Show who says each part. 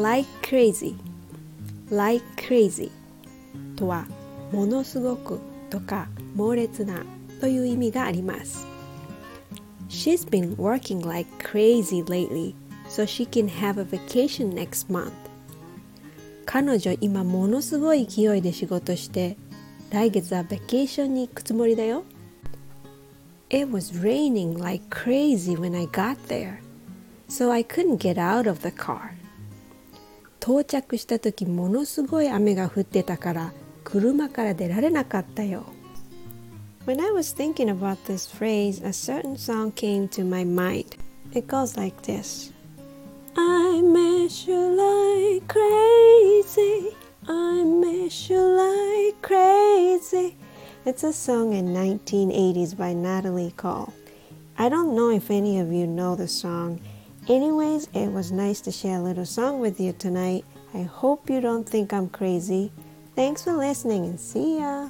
Speaker 1: like crazy like crazy とはものすごくとか猛烈なという意味があります She's been working like crazy lately so she can have a vacation next month 彼女今ものすごい勢いで仕事して来月はベケーションに行くつもりだよ It was raining like crazy when I got there so I couldn't get out of the car 到着した時ものすごい雨が降ってたから車から出られなかったよ When I was thinking about this phrase, a certain song came to my mind. It goes like this I miss you like crazy. I miss you like crazy. It's a song in 1980s by Natalie Cole. I don't know if any of you know the song. Anyways, it was nice to share a little song with you tonight. I hope you don't think I'm crazy. Thanks for listening and see ya.